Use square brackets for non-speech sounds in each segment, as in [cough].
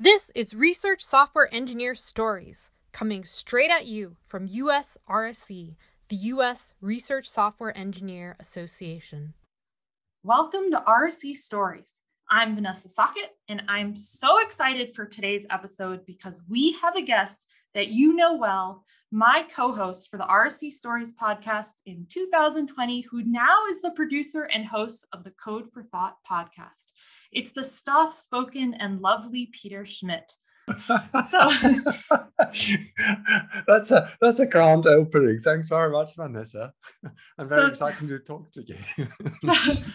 This is Research Software Engineer Stories, coming straight at you from USRSE, the U.S. Research Software Engineer Association. Welcome to RSE Stories. I'm Vanessa Sochat, and I'm so excited for today's episode because we have a guest that you know well, my co host for the RSE Stories podcast in 2020, who now is the producer and host of the Code for Thought podcast. It's the soft spoken and lovely Peter Schmidt. so [laughs] that's a that's a grand opening. Thanks very much, Vanessa. [laughs] I'm very so, excited to talk to you. [laughs]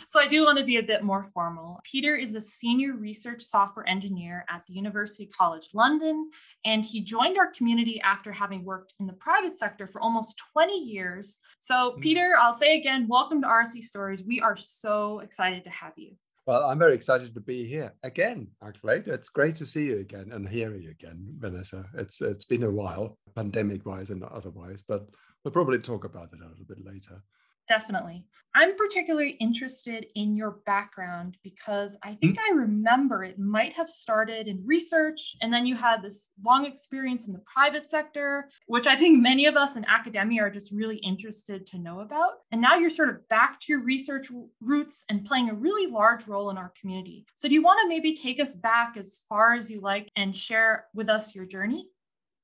so I do want to be a bit more formal. Peter is a senior research software engineer at the University College London, and he joined our community after having worked in the private sector for almost 20 years. So, mm. Peter, I'll say again, welcome to RSE Stories. We are so excited to have you. Well, I'm very excited to be here again. Actually, it's great to see you again and hear you again, Vanessa. It's it's been a while, pandemic-wise and otherwise, but we'll probably talk about it a little bit later. Definitely. I'm particularly interested in your background because I think mm-hmm. I remember it might have started in research and then you had this long experience in the private sector, which I think many of us in academia are just really interested to know about. And now you're sort of back to your research roots and playing a really large role in our community. So, do you want to maybe take us back as far as you like and share with us your journey?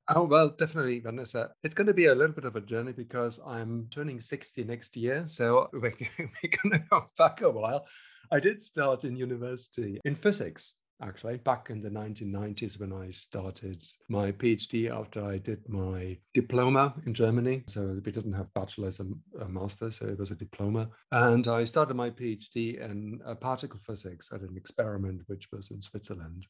Oh, well, definitely, Vanessa. It's going to be a little bit of a journey because I'm turning 60 next year. So [laughs] we're, going to go back a while. I did start in university in physics, actually, back in the 1990s when I started my PhD after I did my diploma in Germany. So we didn't have bachelor's and a master's, so it was a diploma. And I started my PhD in uh, particle physics at an experiment which was in Switzerland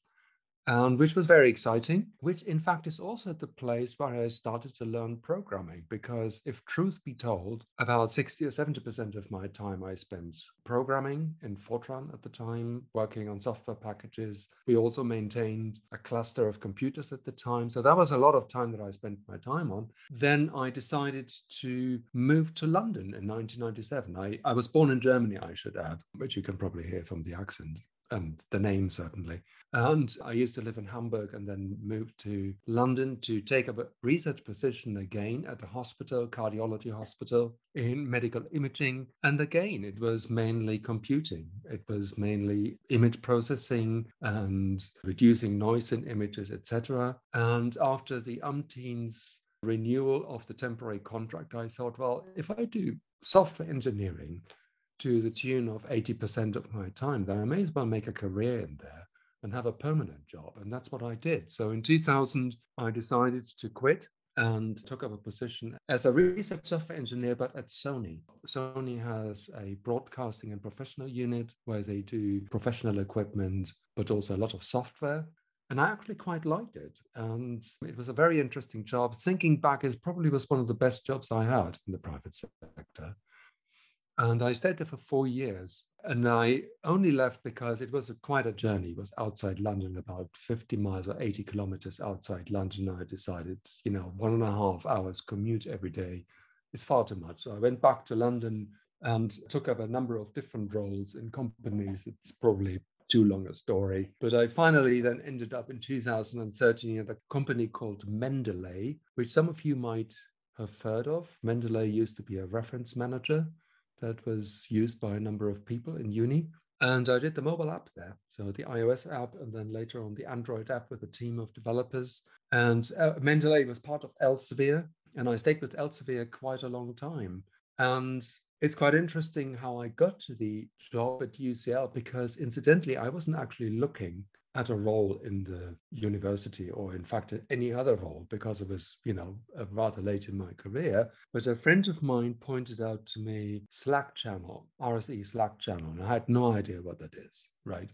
and which was very exciting, which in fact is also the place where I started to learn programming. Because if truth be told, about 60 or 70% of my time I spent programming in Fortran at the time, working on software packages. We also maintained a cluster of computers at the time. So that was a lot of time that I spent my time on. Then I decided to move to London in 1997. I, I was born in Germany, I should add, which you can probably hear from the accent and the name certainly. And I used to live in Hamburg and then moved to London to take up a research position again at a hospital, cardiology hospital in medical imaging. And again, it was mainly computing. It was mainly image processing and reducing noise in images, etc. And after the umpteenth renewal of the temporary contract, I thought, well, if I do software engineering to the tune of 80% of my time, then I may as well make a career in there and have a permanent job. And that's what I did. So in 2000, I decided to quit and took up a position as a research software engineer, but at Sony. Sony has a broadcasting and professional unit where they do professional equipment, but also a lot of software. And I actually quite liked it. And it was a very interesting job. Thinking back, it probably was one of the best jobs I had in the private sector and I stayed there for four years. And I only left because it was a, quite a journey. It was outside London, about 50 miles or 80 kilometers outside London. I decided, you know, one and a half hours commute every day is far too much. So I went back to London and took up a number of different roles in companies. It's probably too long a story. But I finally then ended up in 2013 at a company called Mendeley, which some of you might have heard of. Mendeley used to be a reference manager that was used by a number of people in uni. And I did the mobile app there. So the iOS app, and then later on the Android app with a team of developers. And uh, Mendeley was part of Elsevier. And I stayed with Elsevier quite a long time. And it's quite interesting how I got to the job at UCL because incidentally, I wasn't actually looking at a role in the university or in fact any other role because it was you know rather late in my career but a friend of mine pointed out to me slack channel rse slack channel and i had no idea what that is right?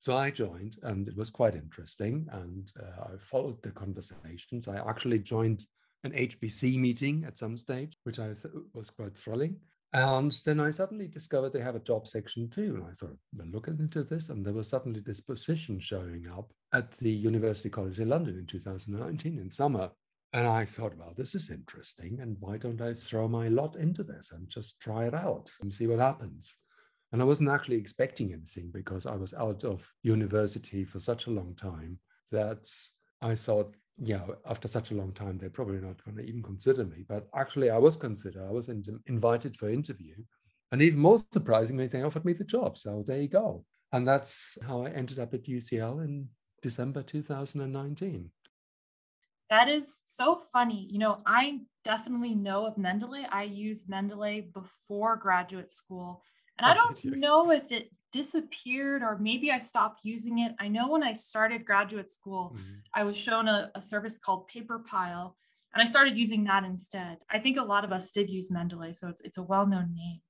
So i joined and it was quite interesting and uh, i followed the conversations. I actually joined an hpc meeting at some stage which i th- was quite thrilling and then I suddenly discovered they have a job section too. And I thought, well, look into this. And there was suddenly this position showing up at the University College in London in 2019 in summer. And I thought, well, this is interesting. And why don't I throw my lot into this and just try it out and see what happens? And I wasn't actually expecting anything because I was out of university for such a long time that I thought, yeah, after such a long time, they're probably not going to even consider me. But actually, I was considered. I was in, invited for interview. And even more surprisingly, they offered me the job. So there you go. And that's how I ended up at UCL in December 2019. That is so funny. You know, I definitely know of Mendeley. I used Mendeley before graduate school. And oh, I don't know if it disappeared or maybe I stopped using it. I know when I started graduate school, mm-hmm. I was shown a, a, service called PaperPile, and I started using that instead. I think a lot of us did use Mendeley, so it's, it's a well known name.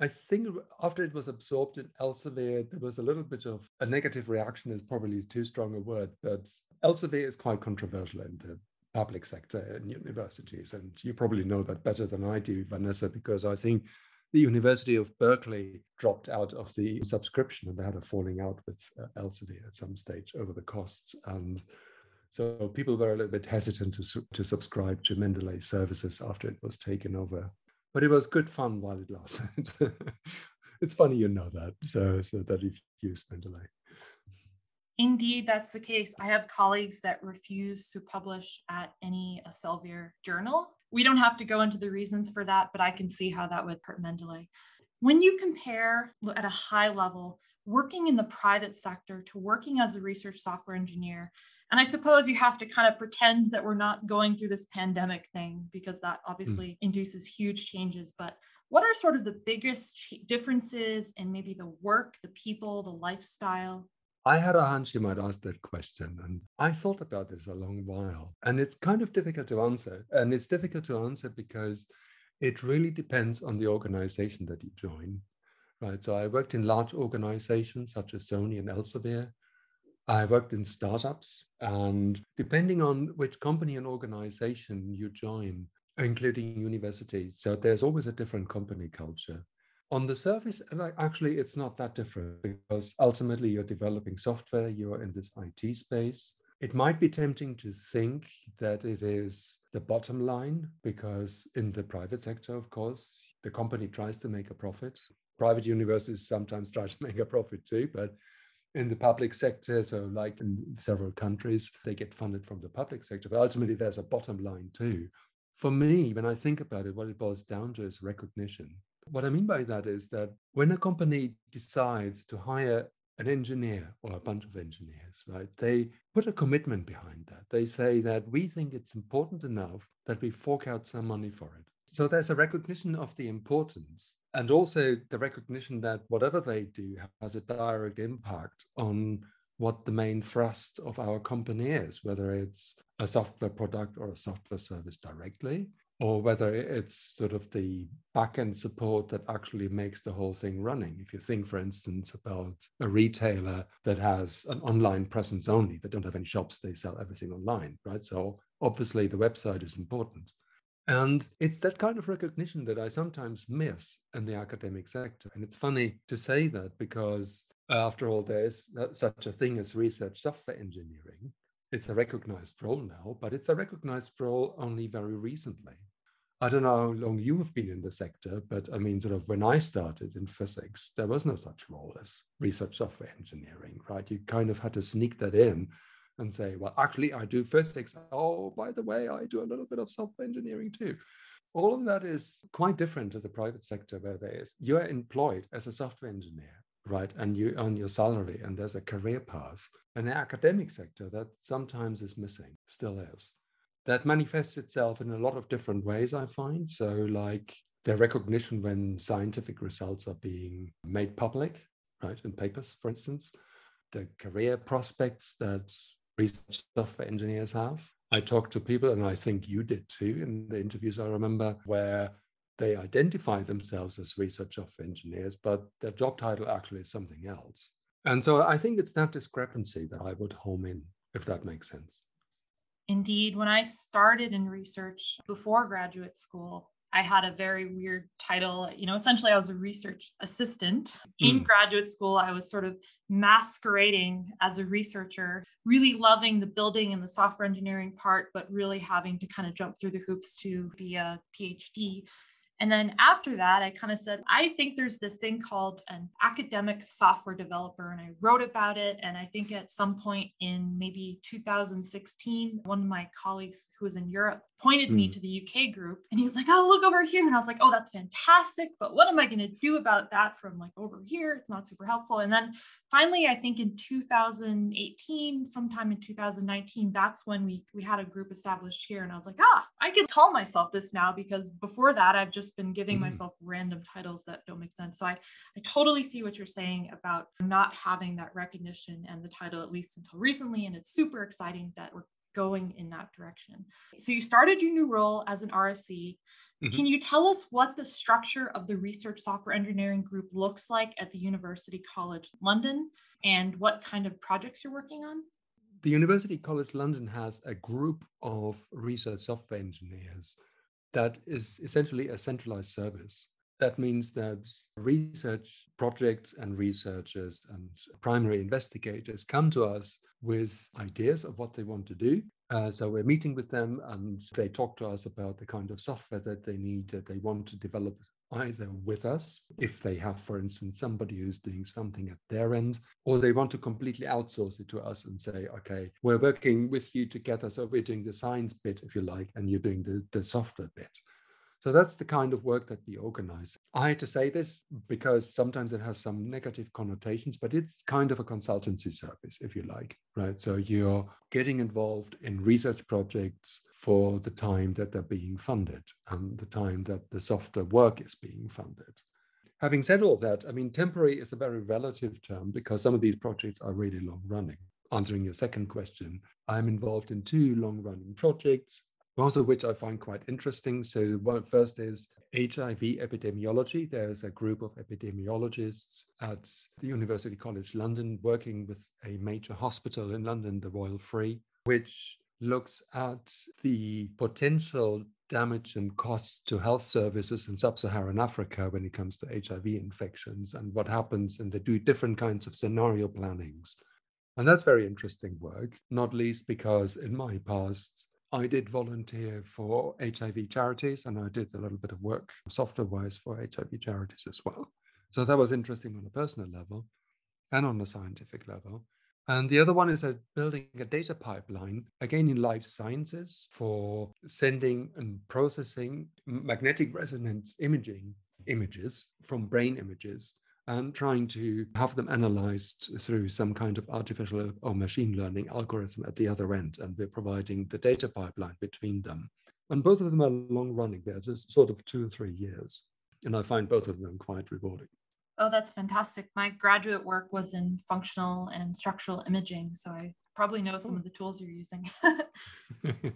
I think after it was absorbed in Elsevier, there was a little bit of a negative reaction, is probably too strong a word, but Elsevier is quite controversial in the public sector in universities. And you probably know that better than I do, Vanessa, because I think the University of Berkeley dropped out of the subscription and they had a falling out with uh, Elsevier at some stage over the costs. And so people were a little bit hesitant to, to subscribe to Mendeley services after it was taken over. But it was good fun while it lasted. [laughs] it's funny you know that, so, so that you've used Mendeley. Indeed, that's the case. I have colleagues that refuse to publish at any Elsevier journal. We don't have to go into the reasons for that, but I can see how that would hurt Mendeley. When you compare at a high level, working in the private sector to working as a research software engineer, and I suppose you have to kind of pretend that we're not going through this pandemic thing because that hmm. obviously mm. induces huge changes. But what are sort of the biggest differences in maybe the work, the people, the lifestyle I had a hunch you might ask that question, and I thought about this a long while. And it's kind of difficult to answer. And it's difficult to answer because it really depends on the organization that you join. Right. So I worked in large organizations such as Sony and Elsevier. I worked in startups, and depending on which company and organization you join, including universities, so there's always a different company culture on the surface, actually, it's not that different because ultimately you're developing software, you're in this IT space. It might be tempting to think that it is the bottom line because in the private sector, of course, the company tries to make a profit. Private universities sometimes try to [laughs] make a profit too, but in the public sector, so like in several countries, they get funded from the public sector. But ultimately, there's a bottom line too. For me, when I think about it, what it boils down to is recognition. What I mean by that is that when a company decides to hire an engineer or a bunch of engineers, right, they put a commitment behind that. They say that we think it's important enough that we fork out some money for it. So there's a recognition of the importance and also the recognition that whatever they do has a direct impact on what the main thrust of our company is, whether it's a software product or a software service directly, or whether it's sort of the backend support that actually makes the whole thing running. If you think, for instance, about a retailer that has an online presence only, they don't have any shops, they sell everything online, right? So obviously the website is important. And it's that kind of recognition that I sometimes miss in the academic sector. And it's funny to say that because, after all, there is such a thing as research software engineering. It's a recognized role now, but it's a recognized role only very recently. I don't know how long you have been in the sector, but I mean, sort of when I started in physics, there was no such role as research software engineering, right? You kind of had to sneak that in and say, well, actually, I do physics. Oh, by the way, I do a little bit of software engineering too. All of that is quite different to the private sector where there is you are employed as a software engineer, right? And you earn your salary and there's a career path. And the academic sector that sometimes is missing, still is that manifests itself in a lot of different ways, I find. So, like the recognition when scientific results are being made public, right, in papers, for instance, the career prospects that research software engineers have. I talked to people, and I think you did too, in the interviews I remember, where they identify themselves as research software engineers, but their job title actually is something else. And so I think it's that discrepancy that I would home in, if that makes sense. Indeed, when I started in research before graduate school, I had a very weird title. You know, essentially, I was a research assistant. Mm. In hmm. graduate school, I was sort of masquerading as a researcher, really loving the building and the software engineering part, but really having to kind of jump through the hoops to be a PhD. And then after that, I kind of said, I think there's this thing called an academic software developer. And I wrote about it. And I think at some point in maybe 2016, one of my colleagues who was in Europe pointed mm. me hmm. to the UK group and he was like, Oh, look over here. And I was like, Oh, that's fantastic. But what am I going to do about that from like over here? It's not super helpful. And then finally, I think in 2018, sometime in 2019, that's when we, we had a group established here. And I was like, Ah, I can call myself this now because before that, I've just been giving mm. myself random titles that don't make sense. So I, I totally see what you're saying about not having that recognition and the title, at least until recently. And it's super exciting that we're going in that direction. So you started your new role as an RSE. Mm-hmm. Can you tell us what the structure of the research software engineering group looks like at the University College London and what kind of projects you're working on? The University College London has a group of research software engineers that is essentially a centralized service. That means that research projects and researchers and primary investigators come to us with ideas of what they want to do. Uh, so we're meeting with them and they talk to us about the kind of software that they need, that they want to develop either with us, if they have, for instance, somebody who's doing something at their end, or they want to completely outsource it to us and say, okay, we're working with you together. So we're doing the science bit, if you like, and you're doing the, the software bit. So that's the kind of work that we organize. I hate to say this because sometimes it has some negative connotations, but it's kind of a consultancy service, if you like, right? So you're getting involved in research projects for the time that they're being funded and the time that the software work is being funded. Having said all that, I mean, temporary is a very relative term because some of these projects are really long running. Answering your second question, I'm involved in two long running projects both of which I find quite interesting. So, one first is HIV epidemiology. There's a group of epidemiologists at the University College London working with a major hospital in London, the Royal Free, which looks at the potential damage and costs to health services in sub-Saharan Africa when it comes to HIV infections and what happens and they do different kinds of scenario plannings. And that's very interesting work, not least because in my past I did volunteer for HIV charities and I did a little bit of work software wise for HIV charities as well. So that was interesting on a personal level and on a scientific level. And the other one is a building a data pipeline, again in life sciences, for sending and processing magnetic resonance imaging images from brain images and trying to have them analyzed through some kind of artificial or machine learning algorithm at the other end. And we're providing the data pipeline between them. And both of them are long running, they're just sort of two or three years. And I find both of them quite rewarding. Oh, that's fantastic. My graduate work was in functional and structural imaging. So I probably know some oh. of the tools you're using. [laughs] [laughs]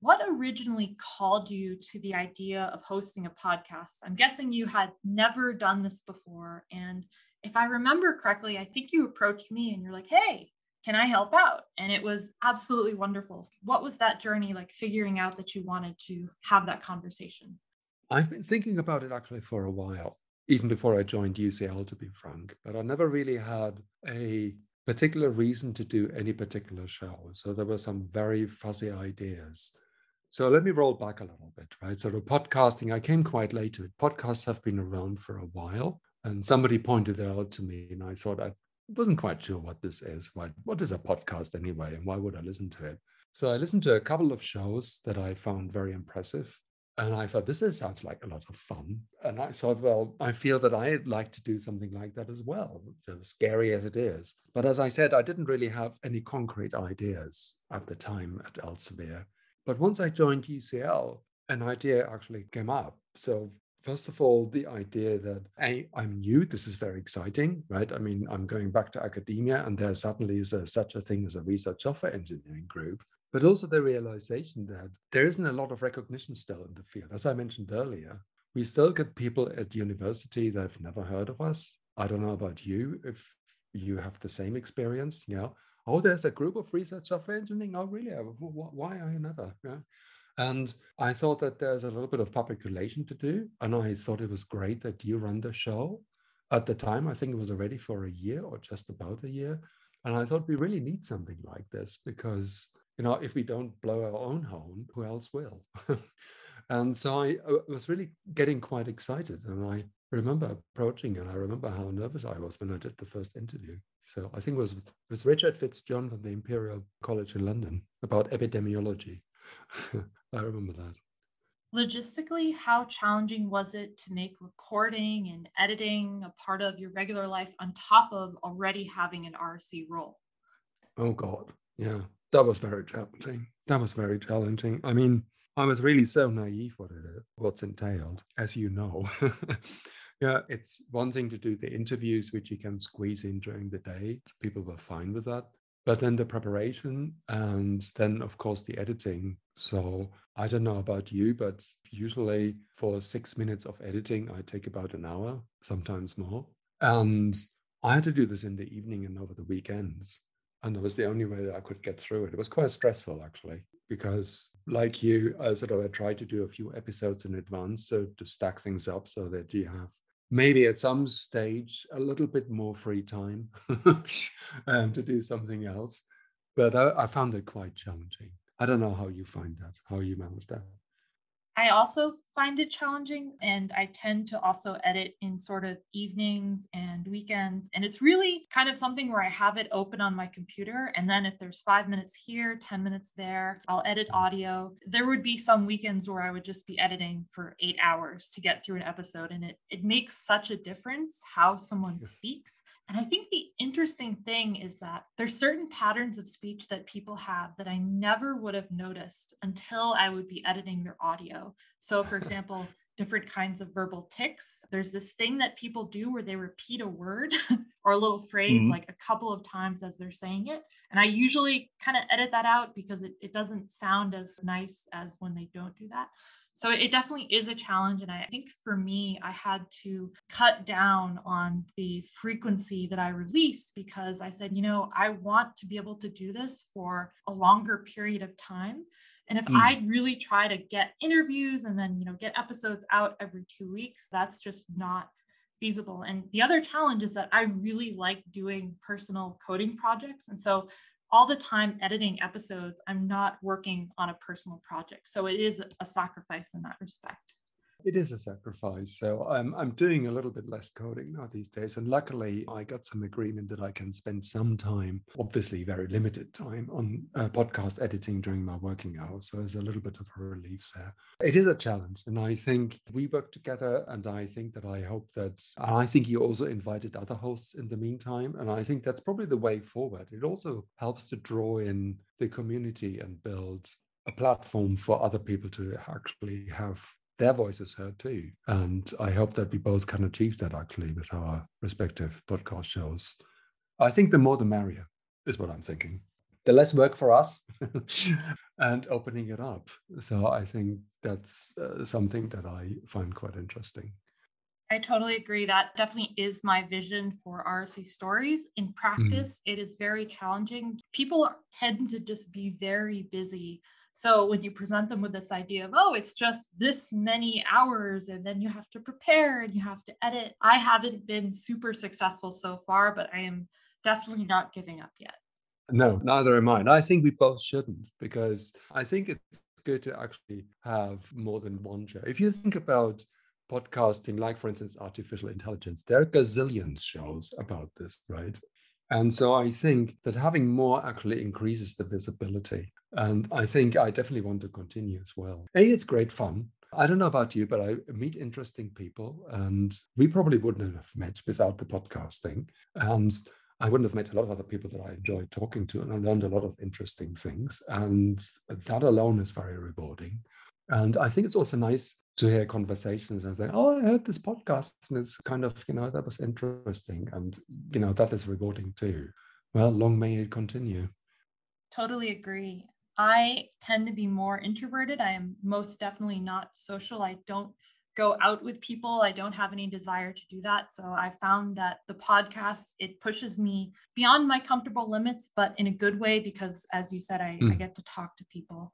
what originally called you to the idea of hosting a podcast? I'm guessing you had never done this before. And if I remember correctly, I think you approached me and you're like, hey, can I help out? And it was absolutely wonderful. What was that journey like figuring out that you wanted to have that conversation? I've been thinking about it actually for a while, even before I joined UCL, to be frank, but I never really had a particular reason to do any particular show. So there were some very fuzzy ideas. So let me roll back a little bit, right? So the podcasting, I came quite late to it. Podcasts have been around for a while, and somebody pointed it out to me, and I thought I wasn't quite sure what this is. What what is a podcast anyway, and why would I listen to it? So I listened to a couple of shows that I found very impressive, and I thought this is, sounds like a lot of fun. And I thought, well, I feel that I'd like to do something like that as well, so scary as it is. But as I said, I didn't really have any concrete ideas at the time at Elsevier. But once I joined UCL, an idea actually came up. So first of all, the idea that I, I'm new, this is very exciting, right? I mean, I'm going back to academia, and there suddenly is a, such a thing as a research software engineering group. But also the realization that there isn't a lot of recognition still in the field. As I mentioned earlier, we still get people at university that have never heard of us. I don't know about you if you have the same experience. You know, oh, there's a group of research software engineering. Oh, really? Uh, why are you never? Yeah. And I thought that there's a little bit of public relation to do. And I thought it was great that you run the show. At the time, I think it was already for a year or just about a year. And I thought we really need something like this because, you know, if we don't blow our own horn, who else will? [laughs] And so I, I was really getting quite excited. And I remember approaching and I remember how nervous I was when I did the first interview. So I think it was with Richard Fitzjohn from the Imperial College in London about epidemiology. [laughs] I remember that. Logistically, how challenging was it to make recording and editing a part of your regular life on top of already having an RSE role? Oh, God. Yeah, that was very challenging. That was very challenging. I mean, I was really so naive what it is, what's entailed, as you know. [laughs] yeah, it's one thing to do the interviews, which you can squeeze in during the day. People were fine with that. But then the preparation and then, of course, the editing. So I don't know about you, but usually for six minutes of editing, I take about an hour, sometimes more. And I had to do this in the evening and over the weekends. And it was the only way that I could get through it. It was quite stressful, actually, because like you, I sort of I tried to do a few episodes in advance so to stack things up so that you have maybe at some stage a little bit more free time [laughs] um, to do something else. But I, I, found it quite challenging. I don't know how you find that, how you manage that. I also find it challenging and I tend to also edit in sort of evenings and weekends. And it's really kind of something where I have it open on my computer. And then if there's five minutes here, 10 minutes there, I'll edit audio. There would be some weekends where I would just be editing for eight hours to get through an episode. And it, it makes such a difference how someone speaks. And I think the interesting thing is that there's certain patterns of speech that people have that I never would have noticed until I would be editing their audio. So, for [laughs] example, different kinds of verbal tics. There's this thing that people do where they repeat a word [laughs] or a little phrase mm-hmm. like a couple of times as they're saying it. And I usually kind of edit that out because it, it doesn't sound as nice as when they don't do that. So it definitely is a challenge. And I think for me, I had to cut down on the frequency that I released because I said, you know, I want to be able to do this for a longer period of time. And if mm. I'd really try to get interviews and then, you know, get episodes out every two weeks, that's just not feasible. And the other challenge is that I really like doing personal coding projects. And so all the time editing episodes, I'm not working on a personal project. So it is a sacrifice in that respect it is a sacrifice. So I'm I'm doing a little bit less coding now these days, and luckily I got some agreement that I can spend some time, obviously very limited time, on uh, podcast editing during my working hours. So there's a little bit of a relief there. It is a challenge, and I think we work together, and I think that I hope that I think you also invited other hosts in the meantime, and I think that's probably the way forward. It also helps to draw in the community and build a platform for other people to actually have their voices heard too. And I hope that we both can achieve that actually with our respective podcast shows. I think the more the merrier is what I'm thinking. The less work for us [laughs] and opening it up. So I think that's uh, something that I find quite interesting. I totally agree. That definitely is my vision for RSE stories. In mm. practice, mm. it is very challenging. People tend to just be very busy so when you present them with this idea of, oh, it's just this many hours and then you have to prepare and you have to edit, I haven't been super successful so far, but I am definitely not giving up yet. No, neither am I. I think we both shouldn't because I think it's good to actually have more than one show. If you think about podcasting, like for instance, artificial intelligence, there are gazillions shows about this, right? And so I think that having more actually increases the visibility. And I think I definitely want to continue as well. A, it's great fun. I don't know about you, but I meet interesting people, and we probably wouldn't have met without the podcasting. And I wouldn't have met a lot of other people that I enjoyed talking to, and I learned a lot of interesting things. And that alone is very rewarding. And I think it's also nice to hear conversations and say, "Oh, I heard this podcast, and it's kind of you know that was interesting, and you know that is rewarding too." Well, long may it continue. Totally agree. I tend to be more introverted. I am most definitely not social. I don't go out with people. I don't have any desire to do that. So I found that the podcast it pushes me beyond my comfortable limits, but in a good way because, as you said, I, mm. I get to talk to people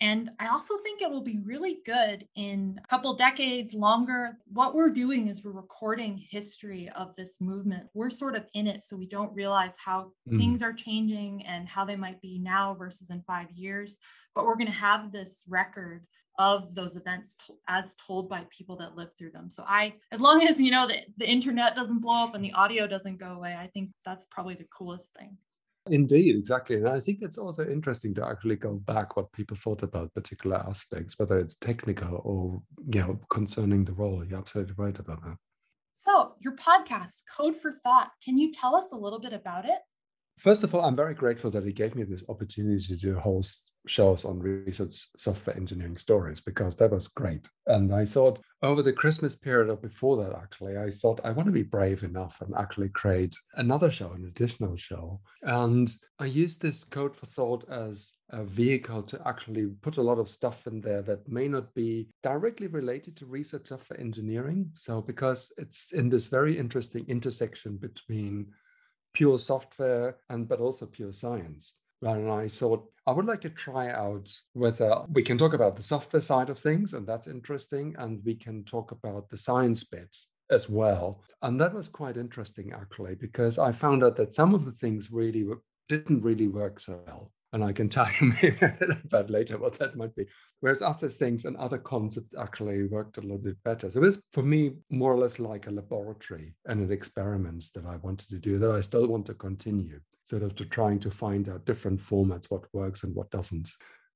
And I also think it will be really good in a couple decades longer. What we're doing is we're recording history of this movement. We're sort of in it, so we don't realize how mm. things are changing and how they might be now versus in five years. But we're going to have this record of those events to, as told by people that live through them. So I, as long as you know that the internet doesn't blow up and the audio doesn't go away, I think that's probably the coolest thing. Indeed, exactly. And I think it's also interesting to actually go back what people thought about particular aspects, whether it's technical or you know concerning the role. You're absolutely right about that. So your podcast, Code for Thought, can you tell us a little bit about it? First of all, I'm very grateful that he gave me this opportunity to do host shows on research software engineering stories because that was great. And I thought over the Christmas period or before that, actually, I thought I want to be brave enough and actually create another show, an additional show. And I used this code for thought as a vehicle to actually put a lot of stuff in there that may not be directly related to research software engineering. So, because it's in this very interesting intersection between pure software and but also pure science. And I thought I would like to try out whether we can talk about the software side of things, and that's interesting, and we can talk about the science bit as well. And that was quite interesting actually, because I found out that some of the things really didn't really work so well. And I can tell [laughs] you maybe a about later what that might be. Whereas other things and other concepts actually worked a little bit better. So it was for me more or less like a laboratory and an experiment that I wanted to do that I still want to continue sort of to trying to find out different formats, what works and what doesn't.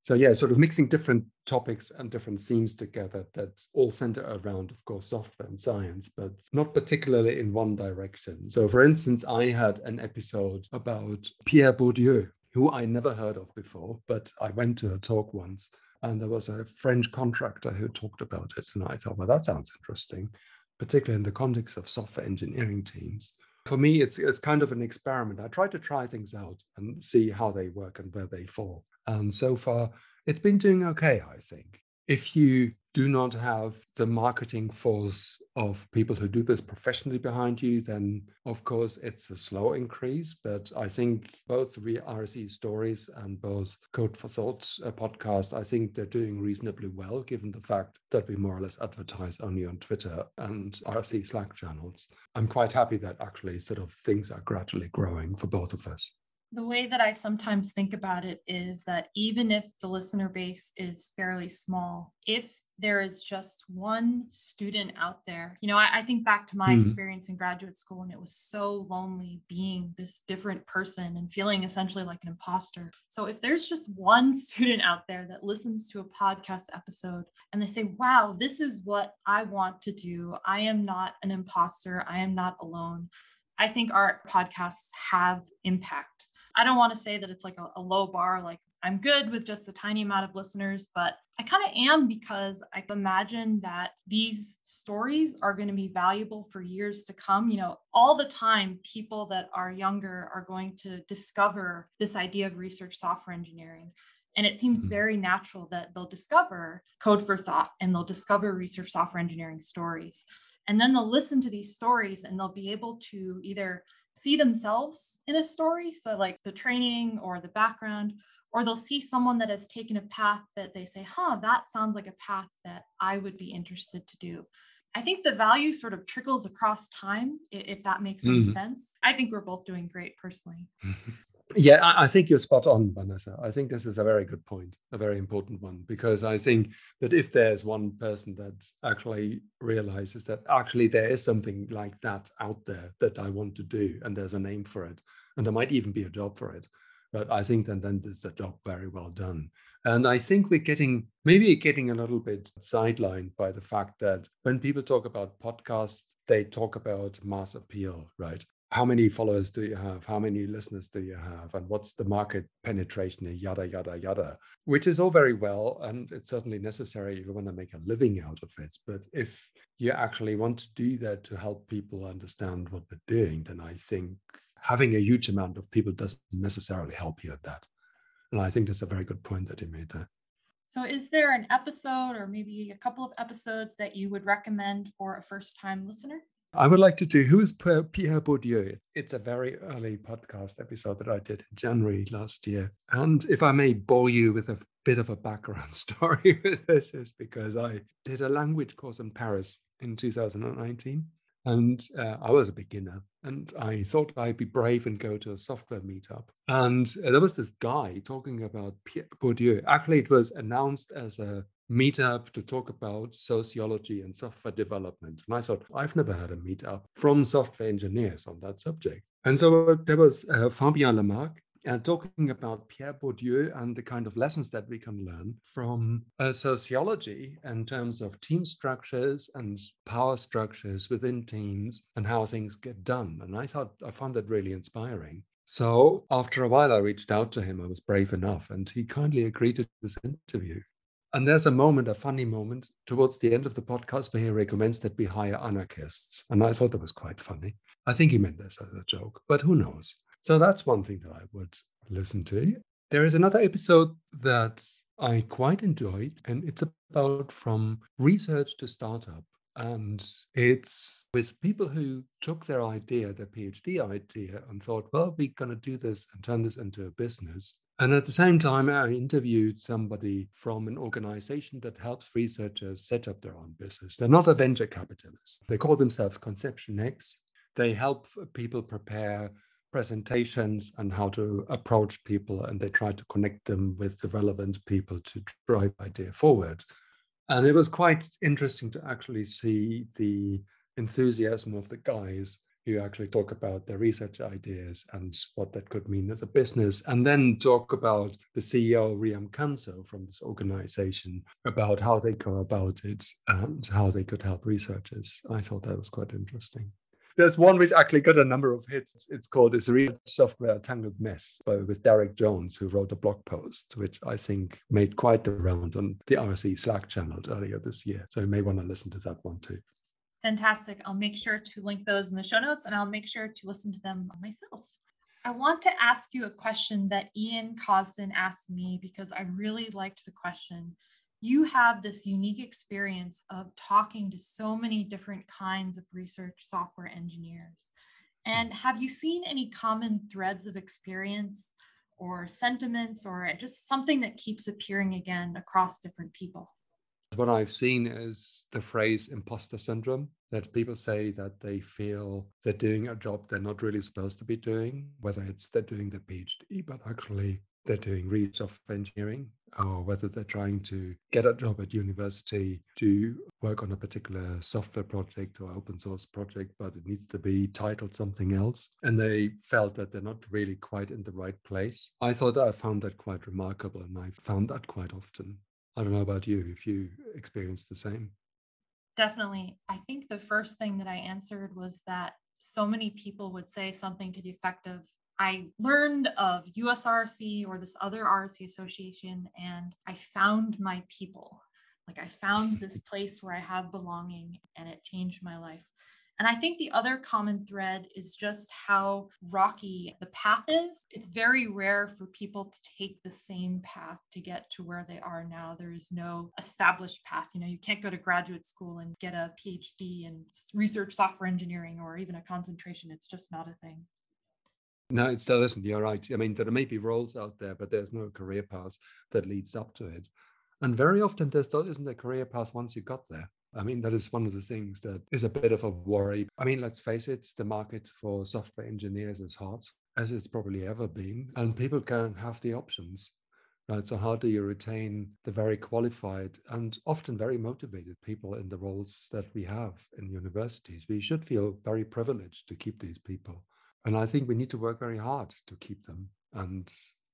So yeah, sort of mixing different topics and different themes together that all center around, of course, software and science, but not particularly in one direction. So for instance, I had an episode about Pierre Bourdieu, who I never heard of before, but I went to a talk once and there was a French contractor who talked about it. And I thought, well, that sounds interesting, particularly in the context of software engineering teams for me, it's it's kind of an experiment. I try to try things out and see how they work and where they fall. And so far, it's been doing okay, I think. If you do not have the marketing force of people who do this professionally behind you, then of course it's a slow increase. But I think both RSE stories and both Code for Thoughts uh, podcast, I think they're doing reasonably well, given the fact that we more or less advertise only on Twitter and RSE Slack channels. I'm quite happy that actually sort of things are gradually growing for both of us the way that I sometimes think about it is that even if the listener base is fairly small, if there is just one student out there. You know, I, I think back to my mm-hmm. experience in graduate school, and it was so lonely being this different person and feeling essentially like an imposter. So, if there's just one [laughs] student out there that listens to a podcast episode and they say, wow, this is what I want to do, I am not an imposter, I am not alone. I think our podcasts have impact. I don't want to say that it's like a, a low bar, like I'm good with just a tiny amount of listeners, but I kind of am because I imagine that these stories are going to be valuable for years to come. You know, all the time, people that are younger are going to discover this idea of research software engineering. And it seems mm-hmm. very natural that they'll discover code for thought and they'll discover research software engineering stories. And then they'll listen to these stories and they'll be able to either see themselves in a story, so like the training or the background, or they'll see someone that has taken a path that they say, huh, that sounds like a path that I would be interested to do. I think the value sort of trickles across time, if that makes any mm. sense. I think we're both doing great personally. [laughs] yeah, I think you're spot on, Vanessa. I think this is a very good point, a very important one, because I think that if there's one person that actually realizes that actually there is something like that out there that I want to do, and there's a name for it, and there might even be a job for it, but I think then then it's a job very well done. And I think we're getting maybe getting a little bit sidelined by the fact that when people talk about podcasts, they talk about mass appeal, right? How many followers do you have? How many listeners do you have? And what's the market penetration? Yada, yada, yada, which is all very well. And it's certainly necessary if you want to make a living out of it. But if you actually want to do that to help people understand what they're doing, then I think having a huge amount of people doesn't necessarily help you at that. And I think that's a very good point that you made there. So, is there an episode or maybe a couple of episodes that you would recommend for a first time listener? I would like to do Who's Pierre Bourdieu? It's a very early podcast episode that I did in January last year. And if I may bore you with a bit of a background [laughs] story with this, is because I did a language course in Paris in 2019. And uh, I was a beginner and I thought I'd be brave and go to a software meetup. And uh, there was this guy talking about Pierre Bourdieu. Actually, it was announced as a meetup to talk about sociology and software development. And I thought, I've never had a meetup from software engineers on that subject. And so there was uh, Fabien Lamarck uh, talking about Pierre Bourdieu and the kind of lessons that we can learn from uh, sociology in terms of team structures and power structures within teams and how things get done. And I thought I found that really inspiring. So after a while, I reached out to him. I was brave enough, and he kindly agreed to this interview. And there's a moment, a funny moment, towards the end of the podcast where he recommends that we hire anarchists. And I thought that was quite funny. I think he meant this as a joke, but who knows? So that's one thing that I would listen to. There is another episode that I quite enjoyed, and it's about from research to startup. And it's with people who took their idea, their PhD idea, and thought, well, we're going to do this and turn this into a business. And at the same time, I interviewed somebody from an organization that helps researchers set up their own business. They're not a venture capitalist. They call themselves Conception X. They help people prepare presentations and how to approach people, and they try to connect them with the relevant people to drive idea forward. And it was quite interesting to actually see the enthusiasm of the guys who actually talk about their research ideas and what that could mean as a business, and then talk about the CEO, Riam Kanso, from this organization, about how they go about it and how they could help researchers. I thought that was quite interesting. There's one which actually got a number of hits. It's called "Is Real Software Tangled Mess" by, with Derek Jones, who wrote a blog post, which I think made quite the round on the RSE Slack channel earlier this year. So you may want to listen to that one too. Fantastic. I'll make sure to link those in the show notes and I'll make sure to listen to them myself. I want to ask you a question that Ian Cosden asked me because I really liked the question. You have this unique experience of talking to so many different kinds of research software engineers. And have you seen any common threads of experience or sentiments or just something that keeps appearing again across different people? What I've seen is the phrase imposter syndrome that people say that they feel they're doing a job they're not really supposed to be doing, whether it's they're doing the PhD, but actually they're doing research engineering, or whether they're trying to get a job at university to work on a particular software project or open source project, but it needs to be titled something else. And they felt that they're not really quite in the right place. I thought I found that quite remarkable, and I found that quite often. I don't know about you if you experienced the same. Definitely. I think the first thing that I answered was that so many people would say something to the effect of, I learned of USRSE or this other RSE association and I found my people. Like I found this [laughs] place where I have belonging and it changed my life. And I think the other common thread is just how rocky the path is. It's very rare for people to take the same path to get to where they are now. There is no established path. You know, you can't go to graduate school and get a PhD in research software engineering or even a concentration. It's just not a thing. No, it still isn't. You're right. I mean, there may be roles out there, but there's no career path that leads up to it. And very often there still isn't a career path once you got there. I mean, that is one of the things that is a bit of a worry. I mean, let's face it, the market for software engineers is hot, as it's probably ever been, and people can have the options. Right? So, how do you retain the very qualified and often very motivated people in the roles that we have in universities? We should feel very privileged to keep these people. And I think we need to work very hard to keep them. And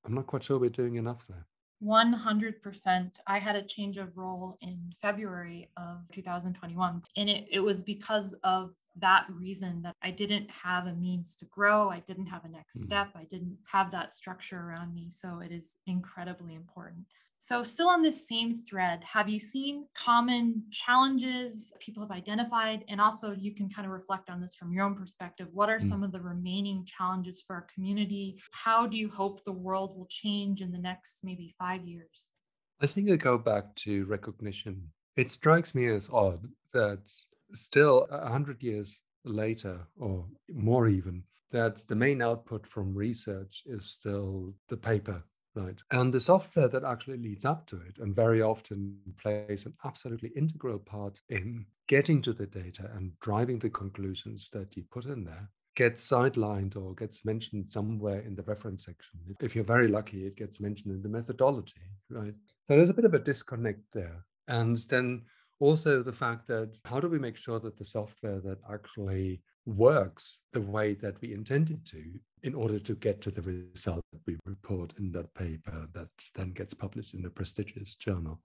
I'm not quite sure we're doing enough there. 100%. I had a change of role in February of 2021. And it, it was because of that reason that I didn't have a means to grow. I didn't have a next hmm. step. I didn't have that structure around me. So it is incredibly important. So, still on this same thread, have you seen common challenges people have identified? And also, you can kind of reflect on this from your own perspective. What are mm. some of the remaining challenges for our community? How do you hope the world will change in the next maybe five years? I think I go back to recognition. It strikes me as odd that still, 100 years later, or more even, that the main output from research is still the paper Right. And the software that actually leads up to it and very often plays an absolutely integral part in getting to the data and driving the conclusions that you put in there gets sidelined or gets mentioned somewhere in the reference section. If you're very lucky, it gets mentioned in the methodology, right? So there's a bit of a disconnect there. And then also the fact that how do we make sure that the software that actually works the way that we intended to in order to get to the result that we report in that paper that then gets published in a prestigious journal.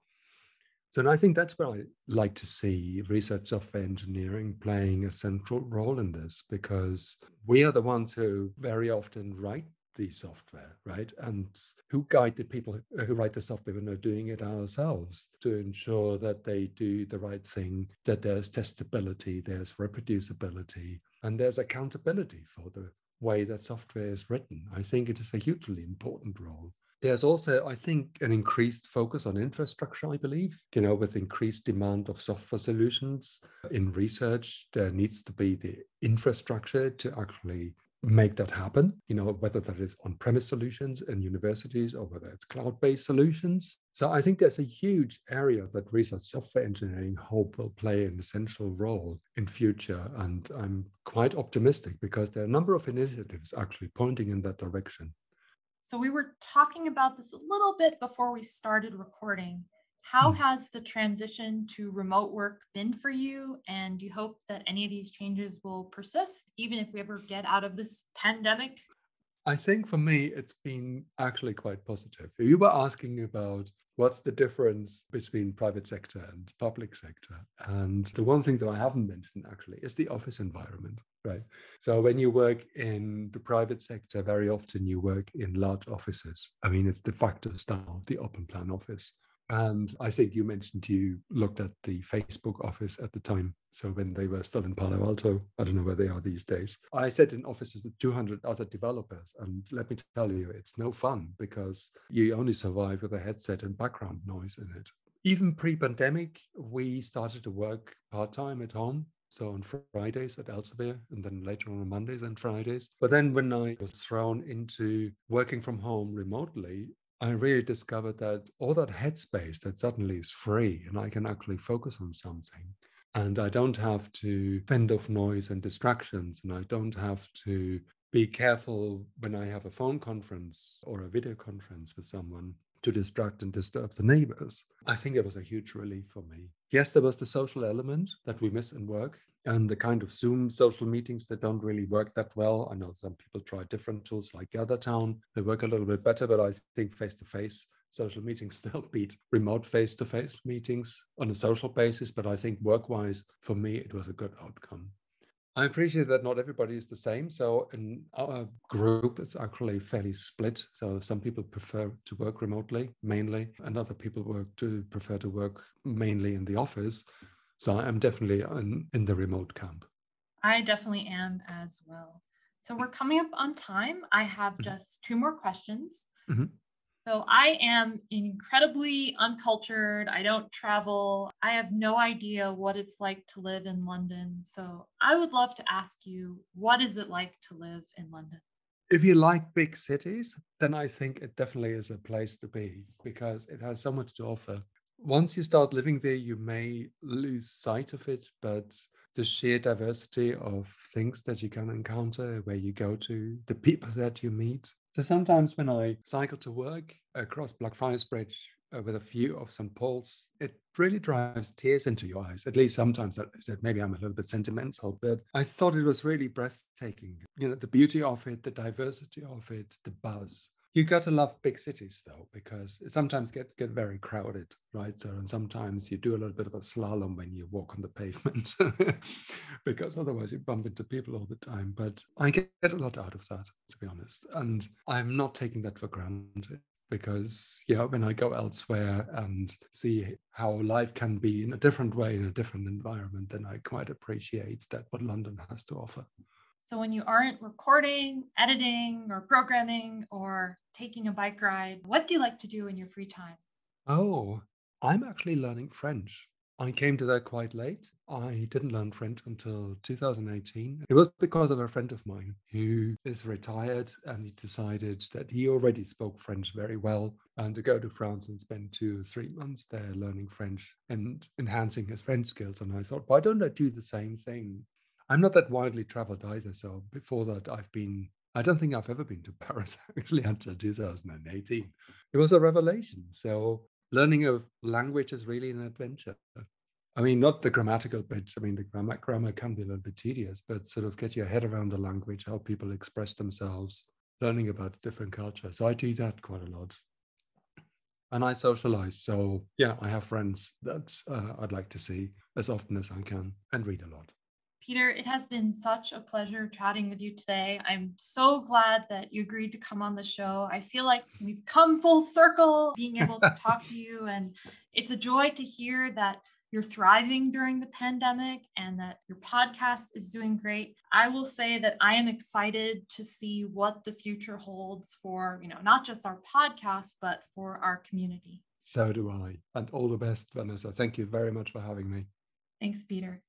So I think that's where I like to see research software engineering playing a central role in this because we are the ones who very often write the software, right? And who guide the people who write the software when we're doing it ourselves to ensure that they do the right thing, that there's testability, there's reproducibility, and there's accountability for the way that software is written. I think it is a hugely important role. There's also, I think, an increased focus on infrastructure, I believe. You know, with increased demand of software solutions in research, there needs to be the infrastructure to actually make that happen, you know, whether that is on premise solutions in universities or whether it's cloud based solutions. So I think there's a huge area that research software engineering hope will play an essential role in future. And I'm quite optimistic because there are a number of initiatives actually pointing in that direction. So we were talking about this a little bit before we started recording. How hmm. has the transition to remote work been for you? And do you hope that any of these changes will persist, even if we ever get out of this pandemic? I think for me, it's been actually quite positive. You were asking about what's the difference between private sector and public sector. And the one thing that I haven't mentioned actually is the office environment, right? So when you work in the private sector, very often you work in large offices. I mean, it's de facto style, the open plan office. And I think you mentioned you looked at the Facebook office at the time. So when they were still in Palo Alto, I don't know where they are these days. I sat in offices with 200 other developers. And let me tell you, it's no fun because you only survive with a headset and background noise in it. Even pre pandemic, we started to work part time at home. So on Fridays at Elsevier, and then later on Mondays and Fridays. But then when I was thrown into working from home remotely, I really discovered that all that headspace that suddenly is free and I can actually focus on something. And I don't have to fend off noise and distractions. And I don't have to be careful when I have a phone conference or a video conference with someone to distract and disturb the neighbors. I think it was a huge relief for me. Yes, there was the social element that we miss in work and the kind of Zoom social meetings that don't really work that well. I know some people try different tools like GatherTown. They work a little bit better, but I think face to face social meetings [laughs] still beat remote face to face meetings on a social basis. But I think work wise, for me, it was a good outcome. I appreciate that not everybody is the same. So in our group, it's actually fairly split. So some people prefer to work remotely mainly, and other people work to prefer to work mainly in the office. So I'm definitely in, in the remote camp. I definitely am as well. So we're coming up on time. I have mm-hmm. just two more questions. Mm-hmm. So I am incredibly uncultured. I don't travel. I have no idea what it's like to live in London. So I would love to ask you, what is it like to live in London? If you like big cities, then I think it definitely is a place to be because it has so much to offer once you start living there, you may lose sight of it, but the sheer diversity of things that you can encounter, where you go to, the people that you meet. So sometimes when I cycle to work across Blackfriars Bridge uh, with a view of St. Paul's, it really drives tears into your eyes. At least sometimes that, that maybe I'm a little bit sentimental, but I thought it was really breathtaking. You know, the beauty of it, the diversity of it, the buzz. You got to love big cities though, because it sometimes get get very crowded, right? So and sometimes you do a little bit of a slalom when you walk on the pavement, [laughs] because otherwise you bump into people all the time. But I get a lot out of that, to be honest, and I'm not taking that for granted because yeah, when I go elsewhere and see how life can be in a different way in a different environment, then I quite appreciate that what London has to offer. So when you aren't recording, editing, or programming, or taking a bike ride, what do you like to do in your free time? Oh, I'm actually learning French. I came to that quite late. I didn't learn French until 2018. It was because of a friend of mine who is retired and he decided that he already spoke French very well and to go to France and spend two or three months there learning French and enhancing his French skills. And I thought, why don't I do the same thing? I'm not that widely traveled either. So before that, I've been I don't think I've ever been to [laughs] Paris actually until 2018. It was a revelation. So learning a language is really an adventure. I mean, not the grammatical bits. I mean, the grammar, grammar can be a little bit tedious, but sort of get your head around the language, how people express themselves, learning about different cultures. So I do that quite a lot. And I socialize. So yeah, I have friends that uh, I'd like to see as often as I can and read a lot. Peter, it has been such a pleasure chatting with you today. I'm so glad that you agreed to come on the show. I feel like we've come full circle being able to talk to you, [laughs] and it's a joy to hear that you're thriving during the pandemic and that your podcast is doing great. I will say that I am excited to see what the future holds for, you know, not just our podcast, but for our community. So do I. And all the best, Vanessa. Thank you very much for having me. Thanks, Peter.